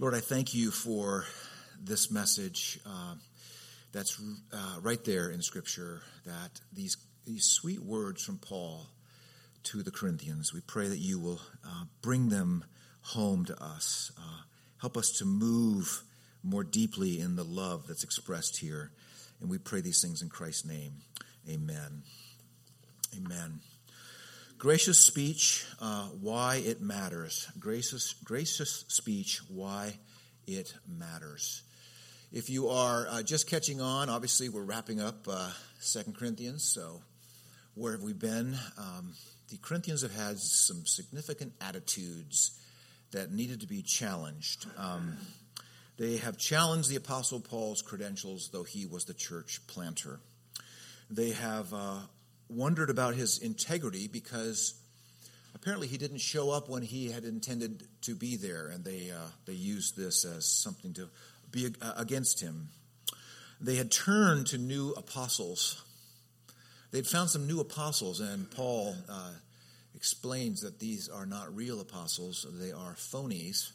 Lord, I thank you for this message uh, that's uh, right there in Scripture, that these, these sweet words from Paul to the Corinthians, we pray that you will uh, bring them home to us. Uh, help us to move more deeply in the love that's expressed here. And we pray these things in Christ's name. Amen. Amen. Gracious speech, uh, why it matters. Gracious, gracious speech, why it matters. If you are uh, just catching on, obviously we're wrapping up uh, Second Corinthians. So where have we been? Um, the Corinthians have had some significant attitudes that needed to be challenged. Um, they have challenged the Apostle Paul's credentials, though he was the church planter. They have uh, wondered about his integrity because apparently he didn't show up when he had intended to be there, and they uh, they used this as something to be against him. They had turned to new apostles. They'd found some new apostles, and Paul uh, explains that these are not real apostles; they are phonies.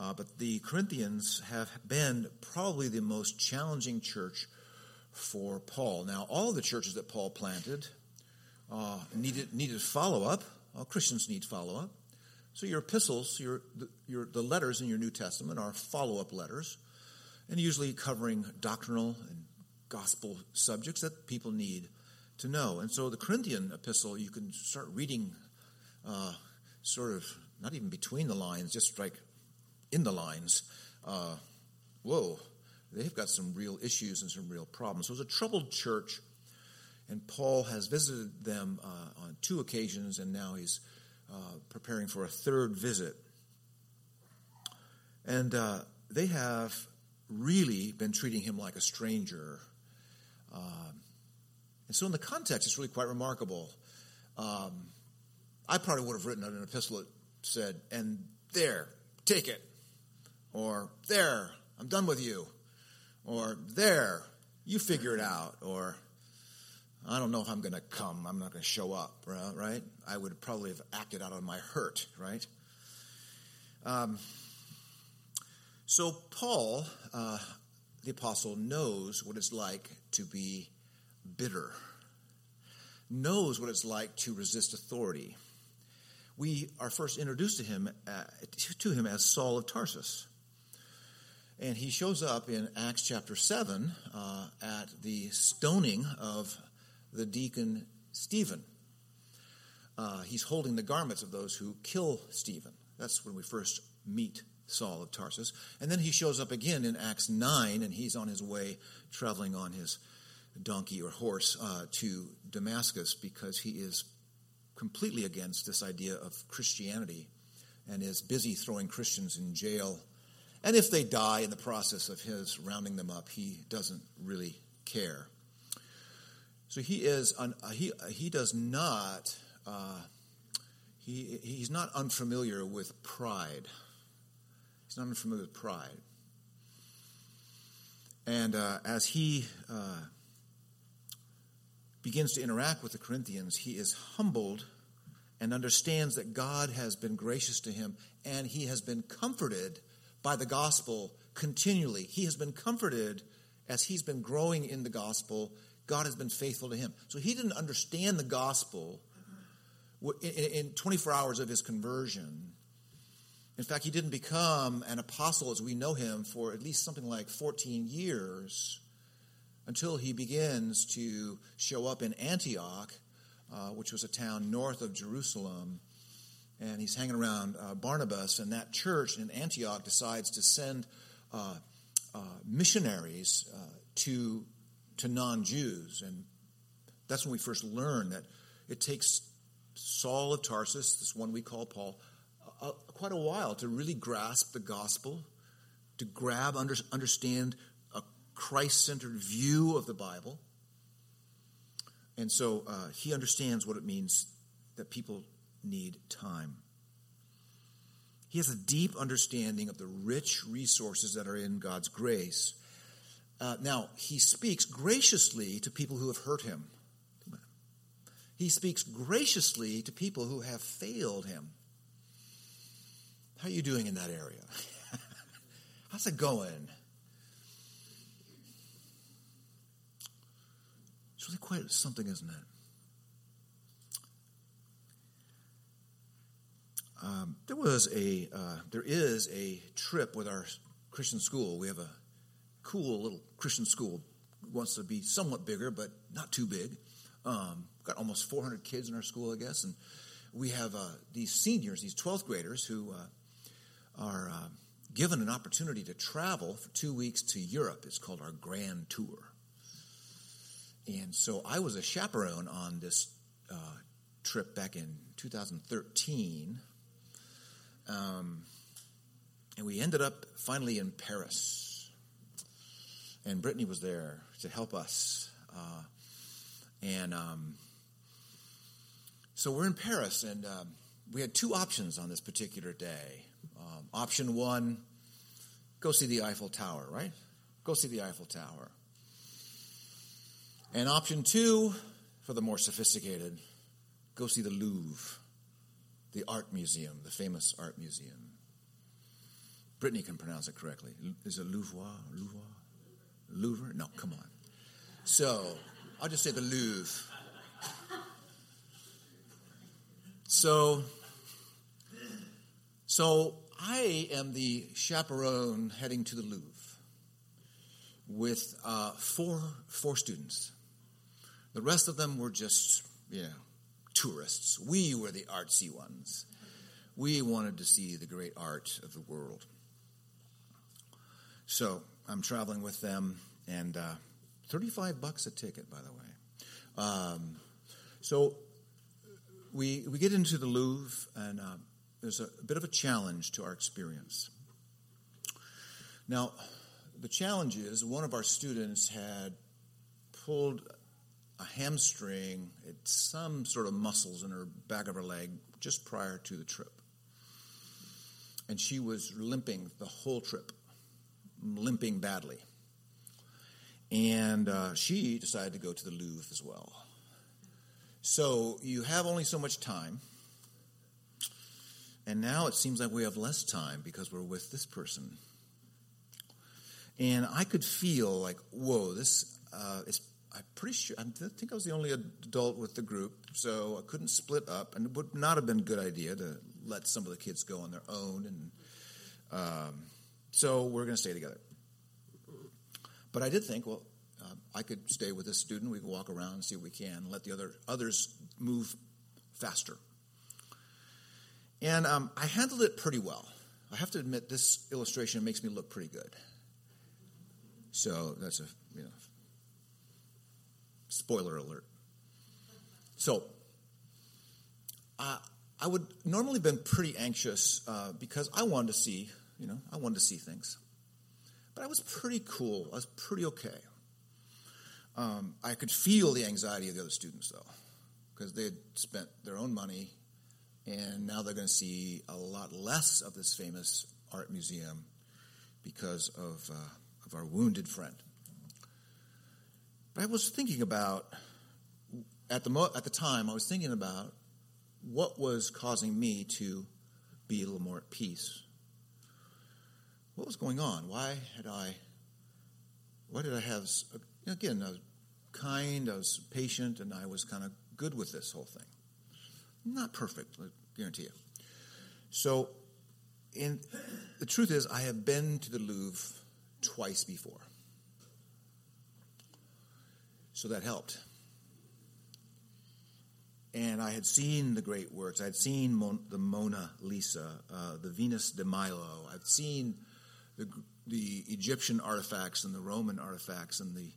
Uh, but the Corinthians have been probably the most challenging church for Paul. Now, all the churches that Paul planted uh, needed needed follow up. All Christians need follow up. So your epistles, your, your the letters in your New Testament are follow up letters, and usually covering doctrinal and gospel subjects that people need to know. And so the Corinthian epistle, you can start reading, uh, sort of not even between the lines, just like in the lines. Uh, whoa, they've got some real issues and some real problems. So it was a troubled church, and Paul has visited them uh, on two occasions, and now he's uh, preparing for a third visit. And uh, they have really been treating him like a stranger. Um, and so, in the context, it's really quite remarkable. Um, I probably would have written an epistle that said, and there, take it. Or, there, I'm done with you or there, you figure it out, or I don't know if I'm going to come, I'm not going to show up, right? I would probably have acted out on my hurt, right? Um, so, Paul, uh, the apostle, knows what it's like to be bitter, knows what it's like to resist authority. We are first introduced to him, uh, to him as Saul of Tarsus. And he shows up in Acts chapter 7 uh, at the stoning of the deacon Stephen. Uh, he's holding the garments of those who kill Stephen. That's when we first meet Saul of Tarsus. And then he shows up again in Acts 9, and he's on his way traveling on his donkey or horse uh, to Damascus because he is completely against this idea of Christianity and is busy throwing Christians in jail and if they die in the process of his rounding them up, he doesn't really care. So he is un, uh, he uh, he does not uh, he he's not unfamiliar with pride. He's not unfamiliar with pride. And uh, as he uh, begins to interact with the Corinthians, he is humbled and understands that God has been gracious to him and he has been comforted by the gospel continually. He has been comforted as he's been growing in the gospel. God has been faithful to him. So he didn't understand the gospel in 24 hours of his conversion. In fact, he didn't become an apostle as we know him for at least something like 14 years until he begins to show up in Antioch, uh, which was a town north of Jerusalem and he's hanging around uh, Barnabas, and that church in Antioch decides to send uh, uh, missionaries uh, to to non-Jews, and that's when we first learn that it takes Saul of Tarsus, this one we call Paul, quite a while to really grasp the gospel, to grab, under, understand a Christ-centered view of the Bible, and so uh, he understands what it means that people need time. He has a deep understanding of the rich resources that are in God's grace. Uh, now, he speaks graciously to people who have hurt him. He speaks graciously to people who have failed him. How are you doing in that area? How's it going? It's really quite something, isn't it? Um, there was a, uh, there is a trip with our Christian school. We have a cool little Christian school. Wants to be somewhat bigger, but not too big. Um, got almost 400 kids in our school, I guess, and we have uh, these seniors, these 12th graders, who uh, are uh, given an opportunity to travel for two weeks to Europe. It's called our Grand Tour. And so I was a chaperone on this uh, trip back in 2013. Um, and we ended up finally in Paris. And Brittany was there to help us. Uh, and um, so we're in Paris, and um, we had two options on this particular day. Um, option one, go see the Eiffel Tower, right? Go see the Eiffel Tower. And option two, for the more sophisticated, go see the Louvre, the art museum, the famous art museum. Brittany can pronounce it correctly. Is it Louvre? Louvre? Louvre? No, come on. So I'll just say the Louvre. So, so I am the chaperone heading to the Louvre with uh, four four students. The rest of them were just, know, tourists. We were the artsy ones. We wanted to see the great art of the world. So I'm traveling with them, and uh, 35 bucks a ticket, by the way. Um, so we, we get into the Louvre, and uh, there's a, a bit of a challenge to our experience. Now, the challenge is one of our students had pulled a hamstring, it's some sort of muscles in her back of her leg just prior to the trip. And she was limping the whole trip, limping badly. And uh, she decided to go to the Louvre as well. So you have only so much time. And now it seems like we have less time because we're with this person. And I could feel like, whoa, this uh, is I'm pretty sure, I think I was the only adult with the group, so I couldn't split up, and it would not have been a good idea to let some of the kids go on their own. And um, so we're going to stay together. But I did think, well, uh, I could stay with this student. We could walk around and see what we can, let the other others move faster. And um, I handled it pretty well. I have to admit, this illustration makes me look pretty good. So that's a you know Spoiler alert. So, uh, I would normally been pretty anxious uh, because I wanted to see, you know, I wanted to see things. But I was pretty cool. I was pretty okay. Um, I could feel the anxiety of the other students, though, because they had spent their own money, and now they're going to see a lot less of this famous art museum because of, uh, of our wounded friend. But I was thinking about, at the, mo- at the time, I was thinking about what was causing me to be a little more at peace. What was going on? Why had I, why did I have, again, I was kind, I was patient, and I was kind of good with this whole thing. Not perfect, I guarantee you. So, in, the truth is, I have been to the Louvre twice before. So that helped. And I had seen the great works. I had seen Mon- the Mona Lisa, uh, the Venus de Milo. I've seen the, the Egyptian artifacts and the Roman artifacts and the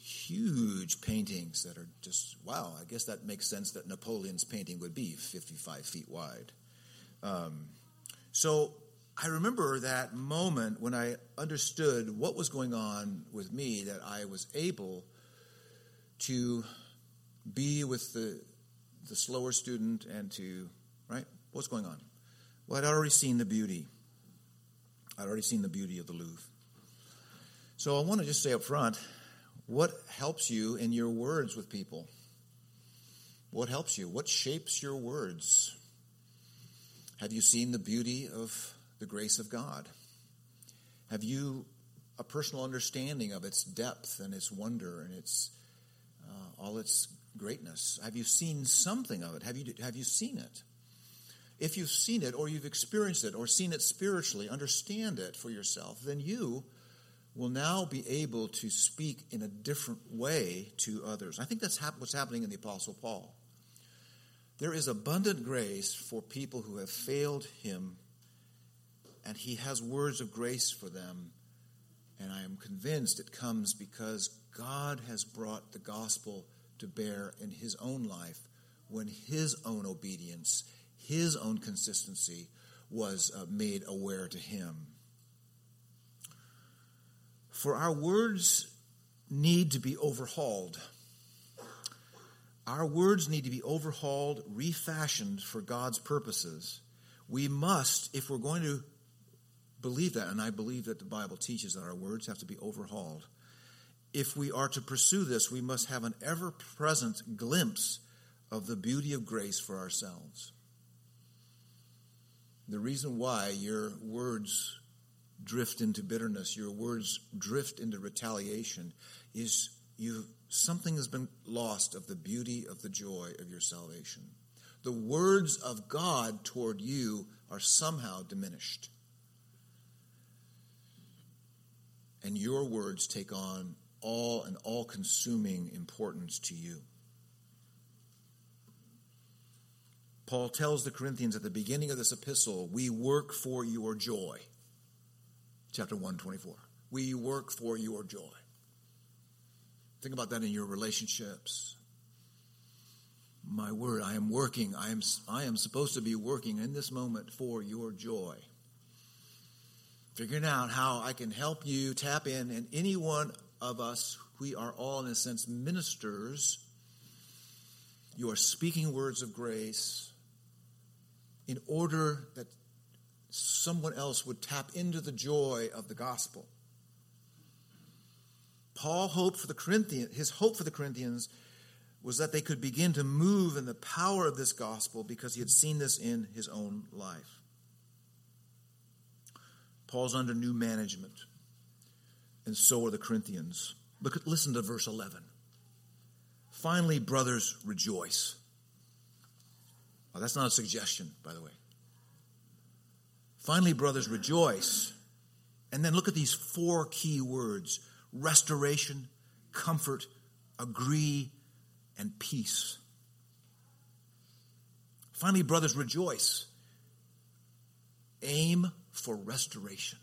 huge paintings that are just wow. I guess that makes sense that Napoleon's painting would be 55 feet wide. Um, so I remember that moment when I understood what was going on with me, that I was able to be with the, the slower student and to, right? What's going on? Well, I'd already seen the beauty. I'd already seen the beauty of the Louvre. So I want to just say up front what helps you in your words with people? What helps you? What shapes your words? Have you seen the beauty of the grace of God? Have you a personal understanding of its depth and its wonder and its uh, all its greatness? Have you seen something of it? Have you have you seen it? If you've seen it or you've experienced it or seen it spiritually, understand it for yourself, then you will now be able to speak in a different way to others. I think that's what's happening in the Apostle Paul. There is abundant grace for people who have failed him, and he has words of grace for them. And I am convinced it comes because God has brought the gospel to bear in his own life when his own obedience, his own consistency was uh, made aware to him. For our words need to be overhauled. Our words need to be overhauled, refashioned for God's purposes. We must, if we're going to believe that, and I believe that the Bible teaches that our words have to be overhauled. If we are to pursue this, we must have an ever present glimpse of the beauty of grace for ourselves. The reason why your words drift into bitterness, your words drift into retaliation, is you something has been lost of the beauty of the joy of your salvation. The words of God toward you are somehow diminished. And your words take on all and all consuming importance to you. Paul tells the Corinthians at the beginning of this epistle, we work for your joy. Chapter 124. We work for your joy. Think about that in your relationships. My word, I am working. I am, I am supposed to be working in this moment for your joy. Figuring out how I can help you tap in, and any one of us, we are all, in a sense, ministers. You are speaking words of grace in order that someone else would tap into the joy of the gospel. Paul hoped for the Corinthians, his hope for the Corinthians was that they could begin to move in the power of this gospel because he had seen this in his own life. Paul's under new management, and so are the Corinthians. Look at, listen to verse 11. Finally, brothers, rejoice. Oh, that's not a suggestion, by the way. Finally, brothers, rejoice. And then look at these four key words restoration, comfort, agree, and peace. Finally, brothers, rejoice. Aim for restoration.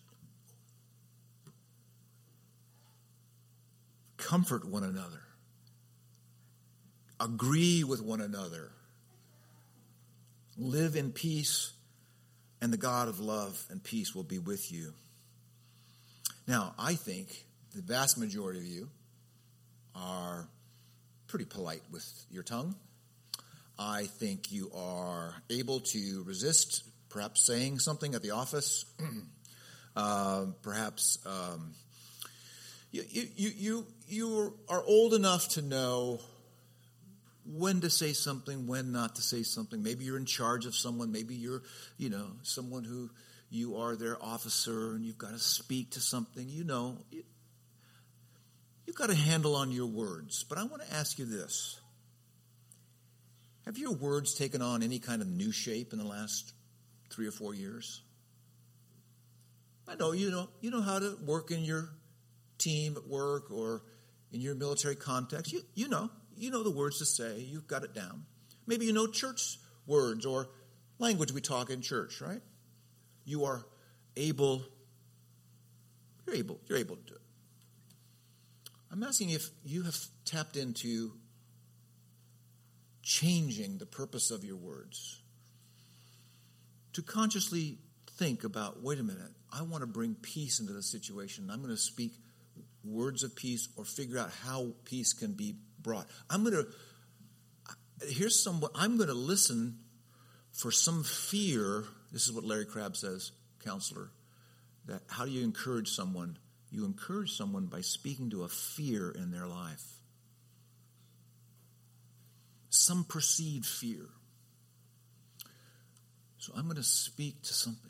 Comfort one another. Agree with one another. Live in peace, and the God of love and peace will be with you. Now, I think the vast majority of you are pretty polite with your tongue. I think you are able to resist perhaps saying something at the office, uh, perhaps um, you, you, you, you are old enough to know when to say something, when not to say something. Maybe you're in charge of someone. Maybe you're, you know, someone who you are their officer and you've got to speak to something. You know, You've got a handle on your words, but I want to ask you this. Have your words taken on any kind of new shape in the last three or four years? I know you know you know how to work in your team at work or in your military context. You you know you know the words to say. You've got it down. Maybe you know church words or language we talk in church, right? You are able. You're able. You're able to do it. I'm asking if you have tapped into changing the purpose of your words. To consciously think about wait a minute, I want to bring peace into the situation. I'm going to speak words of peace or figure out how peace can be brought. I'm going to, here's some, I'm going to listen for some fear. This is what Larry Crabb says, counselor, that how do you encourage someone you encourage someone by speaking to a fear in their life, some perceived fear. So I'm going to speak to something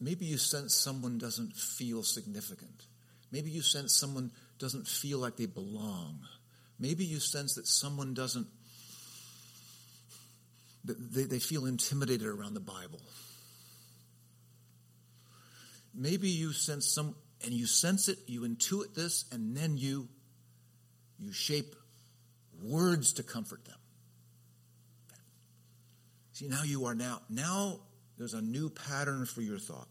Maybe you sense someone doesn't feel significant. Maybe you sense someone doesn't feel like they belong. Maybe you sense that someone doesn't, they, they feel intimidated around the Bible. Maybe you sense some, and you sense it, you intuit this, and then you, you shape words to comfort them. See, now you are now, now there's a new pattern for your thought,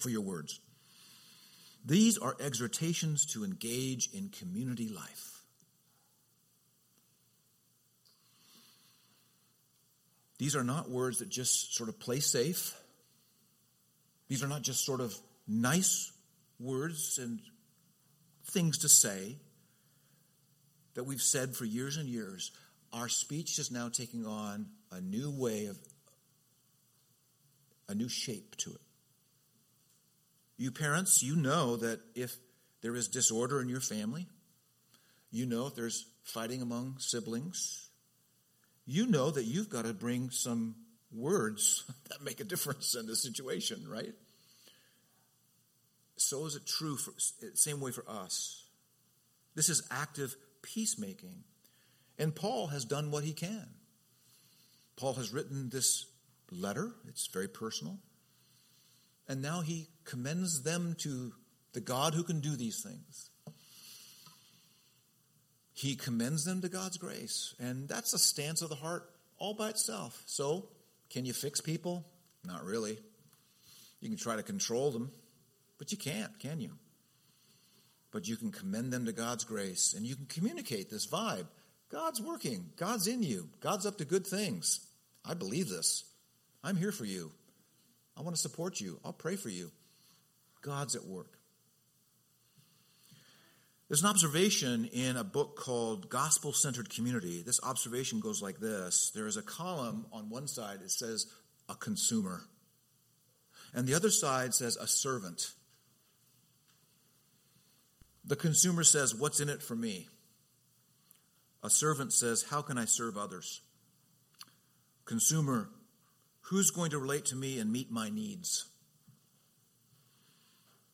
for your words. These are exhortations to engage in community life. These are not words that just sort of play safe. These are not just sort of nice words and things to say that we've said for years and years. Our speech is now taking on a new way of, a new shape to it. You parents, you know that if there is disorder in your family, you know if there's fighting among siblings, you know that you've got to bring some words that make a difference in the situation, right? So is it true for same way for us. This is active peacemaking. And Paul has done what he can. Paul has written this letter, it's very personal. And now he commends them to the God who can do these things. He commends them to God's grace. And that's a stance of the heart all by itself. So, can you fix people? Not really. You can try to control them, but you can't, can you? But you can commend them to God's grace and you can communicate this vibe. God's working, God's in you, God's up to good things. I believe this. I'm here for you. I want to support you. I'll pray for you. God's at work. There's an observation in a book called Gospel Centered Community. This observation goes like this there is a column on one side, it says a consumer, and the other side says a servant. The consumer says, What's in it for me? A servant says, How can I serve others? Consumer, who's going to relate to me and meet my needs?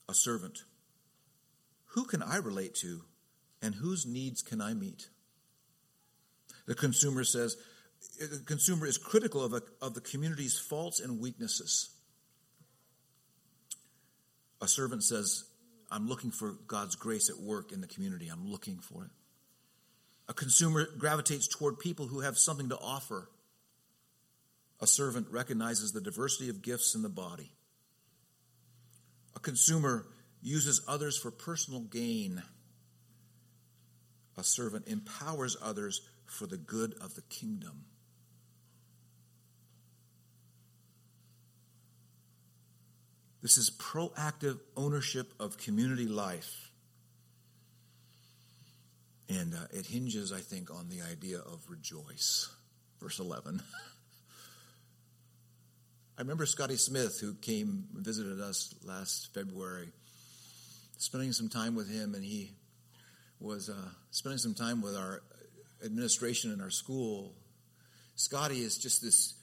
A servant, who can I relate to and whose needs can I meet? The consumer says, the consumer is critical of, a, of the community's faults and weaknesses. A servant says, I'm looking for God's grace at work in the community. I'm looking for it. A consumer gravitates toward people who have something to offer. A servant recognizes the diversity of gifts in the body. A consumer uses others for personal gain. A servant empowers others for the good of the kingdom. This is proactive ownership of community life. And uh, it hinges, I think, on the idea of rejoice. Verse 11. I remember Scotty Smith, who came and visited us last February, spending some time with him, and he was uh, spending some time with our administration in our school. Scotty is just this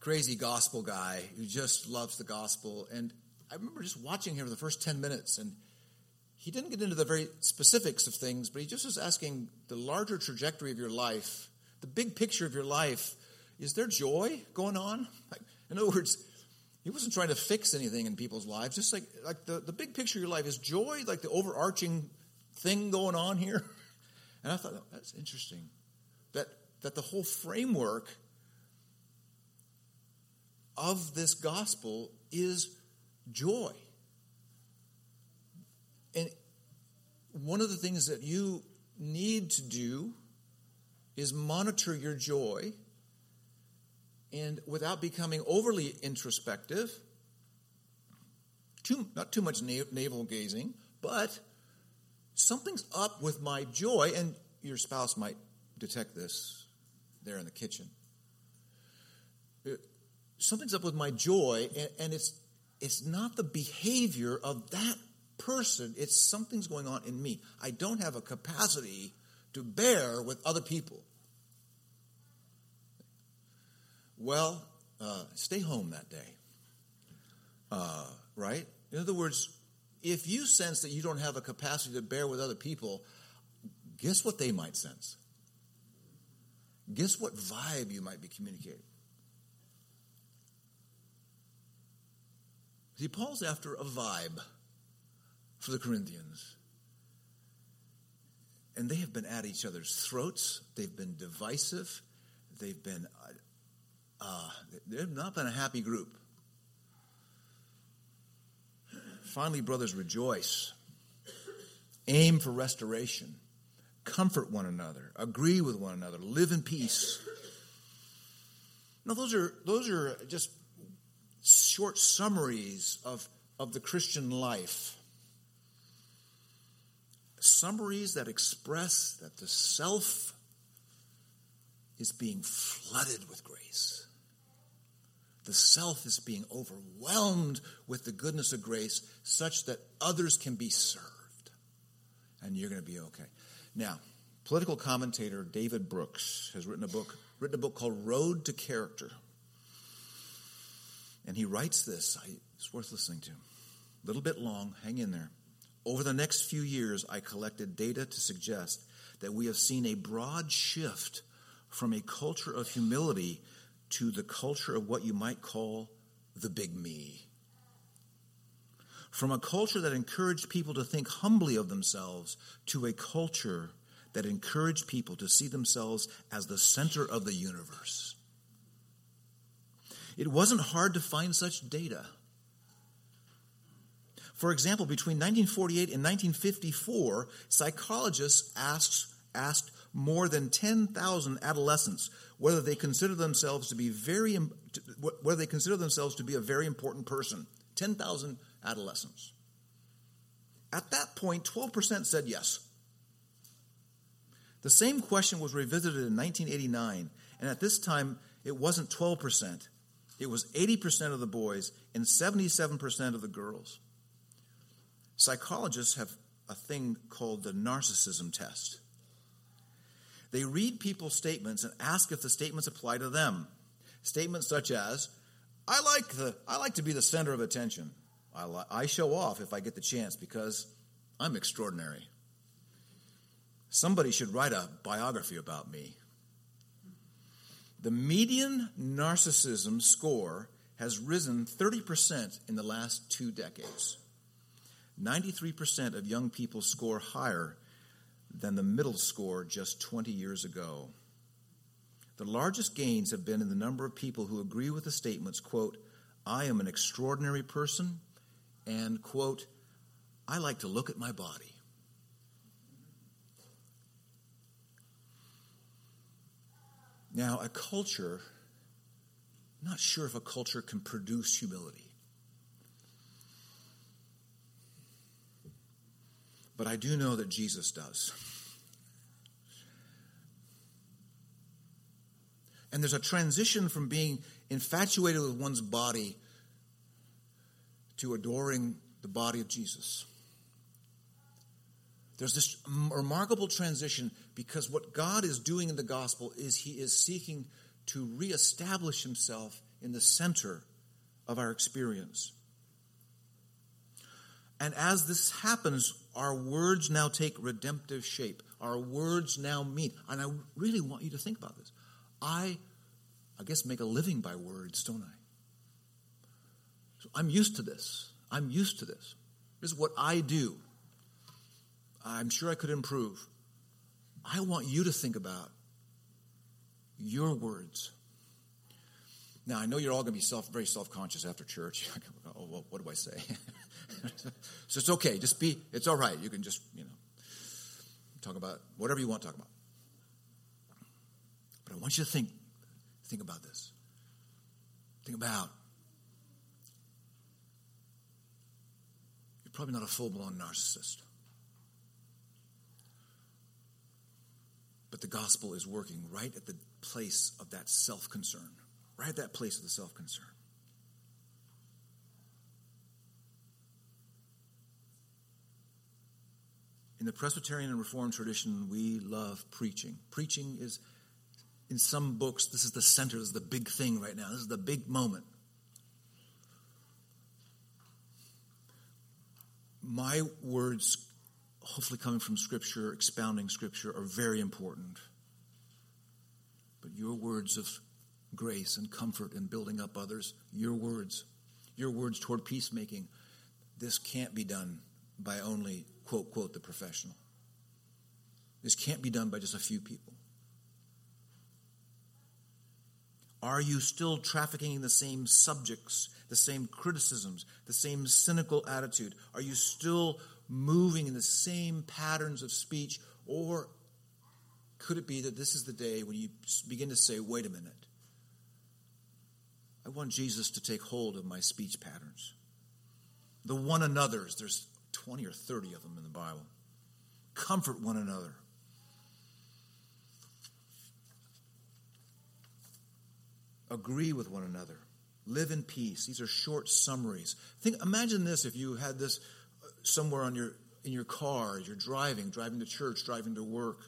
crazy gospel guy who just loves the gospel. And I remember just watching him for the first 10 minutes, and he didn't get into the very specifics of things, but he just was asking the larger trajectory of your life, the big picture of your life. Is there joy going on? Like, in other words, he wasn't trying to fix anything in people's lives. Just like like the, the big picture of your life is joy, like the overarching thing going on here. And I thought oh, that's interesting. That that the whole framework of this gospel is joy. And one of the things that you need to do is monitor your joy and without becoming overly introspective, too, not too much navel gazing, but something's up with my joy, and your spouse might detect this there in the kitchen. Uh, something's up with my joy, and, and it's it's not the behavior of that person, it's something's going on in me. I don't have a capacity to bear with other people. Well, uh, stay home that day. Uh, right? In other words, if you sense that you don't have a capacity to bear with other people, guess what they might sense? Guess what vibe you might be communicating? See, Paul's after a vibe for the Corinthians. And they have been at each other's throats. They've been divisive. They've been, uh, uh, they've not been a happy group. Finally, brothers, rejoice. Aim for restoration. Comfort one another. Agree with one another. Live in peace. Now, those are, those are just short summaries of, of the Christian life. Summaries that express that the self is being flooded with grace. The self is being overwhelmed with the goodness of grace such that others can be served. And you're going to be okay. Now, political commentator David Brooks has written a book, written a book called Road to Character. And he writes this. I, it's worth listening to. A little bit long, hang in there. Over the next few years, I collected data to suggest that we have seen a broad shift from a culture of humility to the culture of what you might call the big me. From a culture that encouraged people to think humbly of themselves to a culture that encouraged people to see themselves as the center of the universe. It wasn't hard to find such data. For example, between 1948 and 1954, psychologists asked, asked more than 10,000 adolescents whether they consider themselves to be very whether they consider themselves to be a very important person. 10,000 adolescents. At that point, 12% said yes. The same question was revisited in 1989, and at this time it wasn't 12%, it was 80% of the boys and 77% of the girls. Psychologists have a thing called the narcissism test. They read people's statements and ask if the statements apply to them. Statements such as, I like, the, I like to be the center of attention. I, li- I show off if I get the chance because I'm extraordinary. Somebody should write a biography about me. The median narcissism score has risen 30% in the last two decades. 93% of young people score higher than the middle score just 20 years ago. The largest gains have been in the number of people who agree with the statements, quote, I am an extraordinary person, and, quote, I like to look at my body. Now, a culture, not sure if a culture can produce humility. But I do know that Jesus does. And there's a transition from being infatuated with one's body to adoring the body of Jesus. There's this remarkable transition because what God is doing in the gospel is he is seeking to reestablish himself in the center of our experience. And as this happens, our words now take redemptive shape. Our words now mean, and I really want you to think about this. I, I guess, make a living by words, don't I? So I'm used to this. I'm used to this. This is what I do. I'm sure I could improve. I want you to think about your words. Now, I know you're all going to be self, very self conscious after church. oh, well, what do I say? so it's okay. Just be, it's all right. You can just, you know, talk about whatever you want to talk about. But I want you to think, think about this. Think about, you're probably not a full blown narcissist. But the gospel is working right at the place of that self concern, right at that place of the self concern. In the Presbyterian and Reformed tradition, we love preaching. Preaching is, in some books, this is the center, this is the big thing right now, this is the big moment. my words, hopefully coming from Scripture, expounding Scripture, are very important. But your words of grace and comfort and building up others, your words, your words toward peacemaking, this can't be done by only, quote, quote, the professional. This can't be done by just a few people. Are you still trafficking in the same subjects, the same criticisms, the same cynical attitude? Are you still moving in the same patterns of speech? Or could it be that this is the day when you begin to say, wait a minute, I want Jesus to take hold of my speech patterns? The one another's, there's 20 or 30 of them in the Bible. Comfort one another. agree with one another, live in peace. These are short summaries. Think, imagine this if you had this uh, somewhere on your in your car, you're driving, driving to church, driving to work.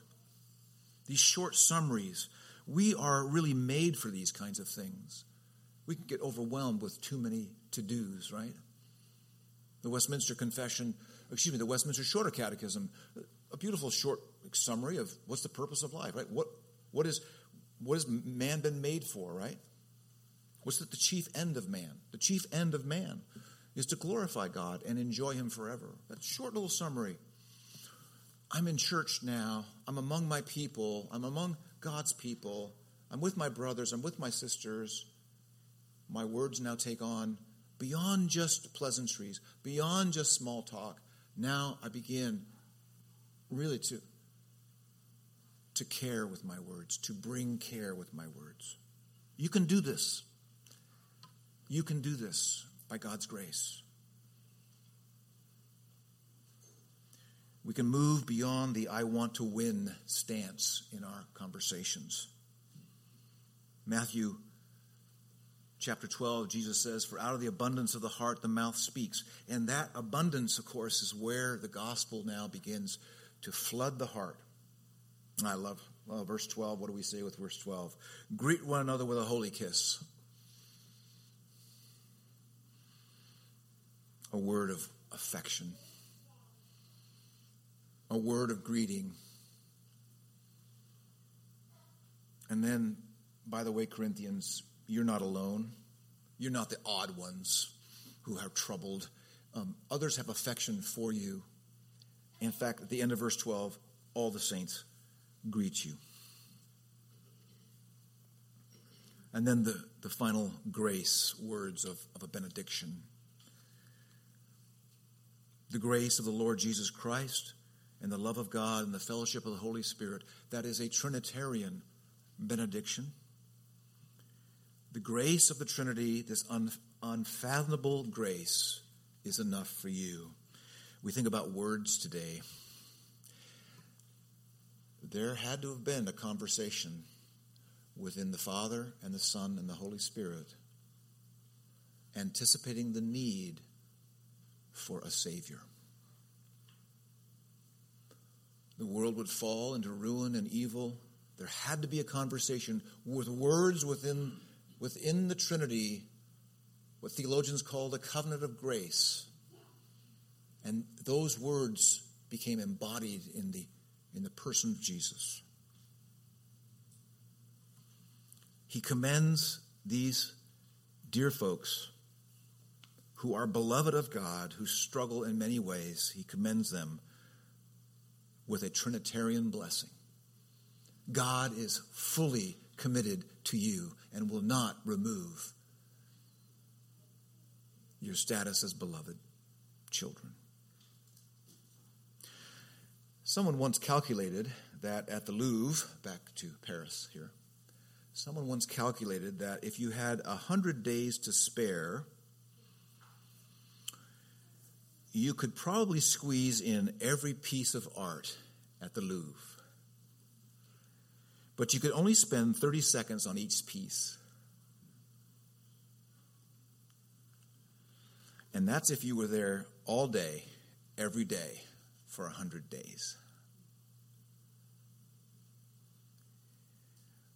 These short summaries, we are really made for these kinds of things. We can get overwhelmed with too many to dos, right? The Westminster Confession, excuse me, the Westminster Shorter Catechism, a beautiful short summary of what's the purpose of life, right? What, what, is, what has man been made for, right? What's the chief end of man? The chief end of man is to glorify God and enjoy Him forever. That short little summary. I'm in church now. I'm among my people. I'm among God's people. I'm with my brothers. I'm with my sisters. My words now take on beyond just pleasantries, beyond just small talk. Now I begin really to, to care with my words, to bring care with my words. You can do this. You can do this by God's grace. We can move beyond the I want to win stance in our conversations. Matthew chapter 12, Jesus says, For out of the abundance of the heart the mouth speaks. And that abundance, of course, is where the gospel now begins to flood the heart. I love well, verse 12. What do we say with verse 12? Greet one another with a holy kiss. a word of affection, a word of greeting. And then, by the way, Corinthians, you're not alone. You're not the odd ones who are troubled. Um, others have affection for you. In fact, at the end of verse 12, all the saints greet you. And then the, the final grace words of, of a benediction the grace of the Lord Jesus Christ and the love of God and the fellowship of the Holy Spirit. That is a Trinitarian benediction. The grace of the Trinity, this un- unfathomable grace, is enough for you. We think about words today. There had to have been a conversation within the Father and the Son and the Holy Spirit, anticipating the need for a Savior. The world would fall into ruin and evil. There had to be a conversation with words within, within the Trinity, what theologians call the covenant of grace. And those words became embodied in the, in the person of Jesus. He commends these dear folks who are beloved of God, who struggle in many ways, he commends them with a Trinitarian blessing. God is fully committed to you and will not remove your status as beloved children. Someone once calculated that at the Louvre, back to Paris here, someone once calculated that if you had a hundred days to spare you could probably squeeze in every piece of art at the Louvre. But you could only spend 30 seconds on each piece. And that's if you were there all day, every day, for 100 days.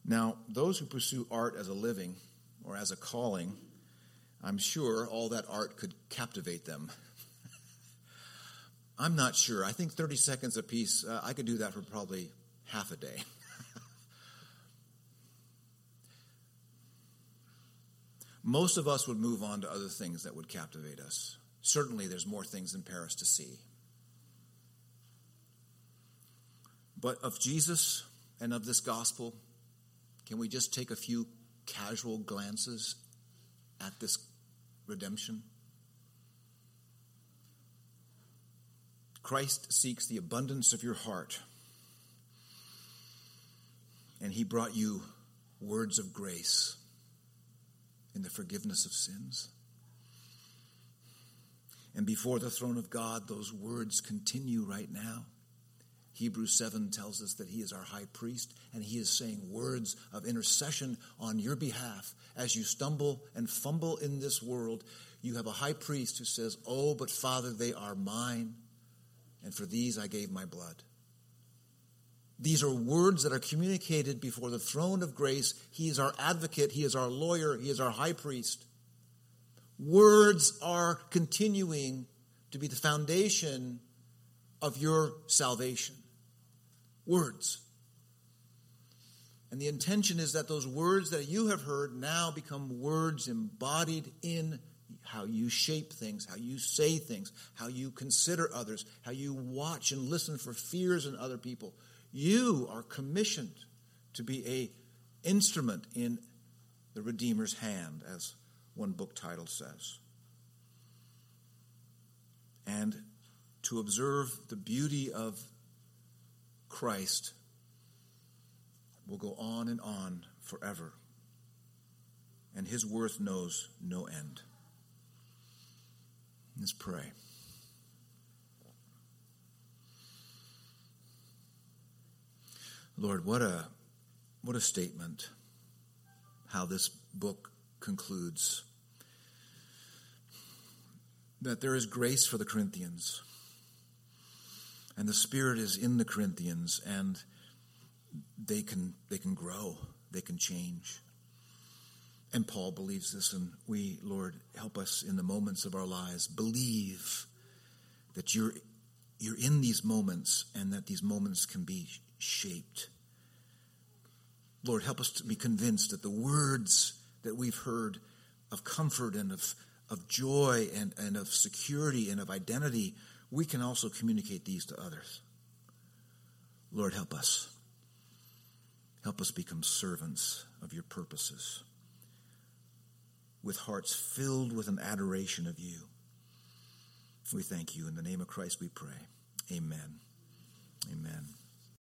Now, those who pursue art as a living or as a calling, I'm sure all that art could captivate them. I'm not sure. I think 30 seconds apiece, uh, I could do that for probably half a day. Most of us would move on to other things that would captivate us. Certainly, there's more things in Paris to see. But of Jesus and of this gospel, can we just take a few casual glances at this redemption? Christ seeks the abundance of your heart, and he brought you words of grace in the forgiveness of sins. And before the throne of God, those words continue right now. Hebrews 7 tells us that he is our high priest, and he is saying words of intercession on your behalf. As you stumble and fumble in this world, you have a high priest who says, Oh, but Father, they are mine, and for these I gave my blood. These are words that are communicated before the throne of grace. He is our advocate, He is our lawyer, He is our high priest. Words are continuing to be the foundation of your salvation. Words. And the intention is that those words that you have heard now become words embodied in how you shape things, how you say things, how you consider others, how you watch and listen for fears in other people. You are commissioned to be a instrument in the Redeemer's hand, as one book title says. And to observe the beauty of Christ will go on and on forever, and his worth knows no end. Let's pray. Lord, what a what a statement how this book concludes. That there is grace for the Corinthians. And the Spirit is in the Corinthians and they can they can grow, they can change. And Paul believes this, and we, Lord, help us in the moments of our lives believe that you're you're in these moments and that these moments can be shaped. Lord, help us to be convinced that the words that we've heard of comfort and of, of joy and, and of security and of identity, we can also communicate these to others. Lord, help us. Help us become servants of your purposes with hearts filled with an adoration of you. We thank you. In the name of Christ we pray. Amen. Amen.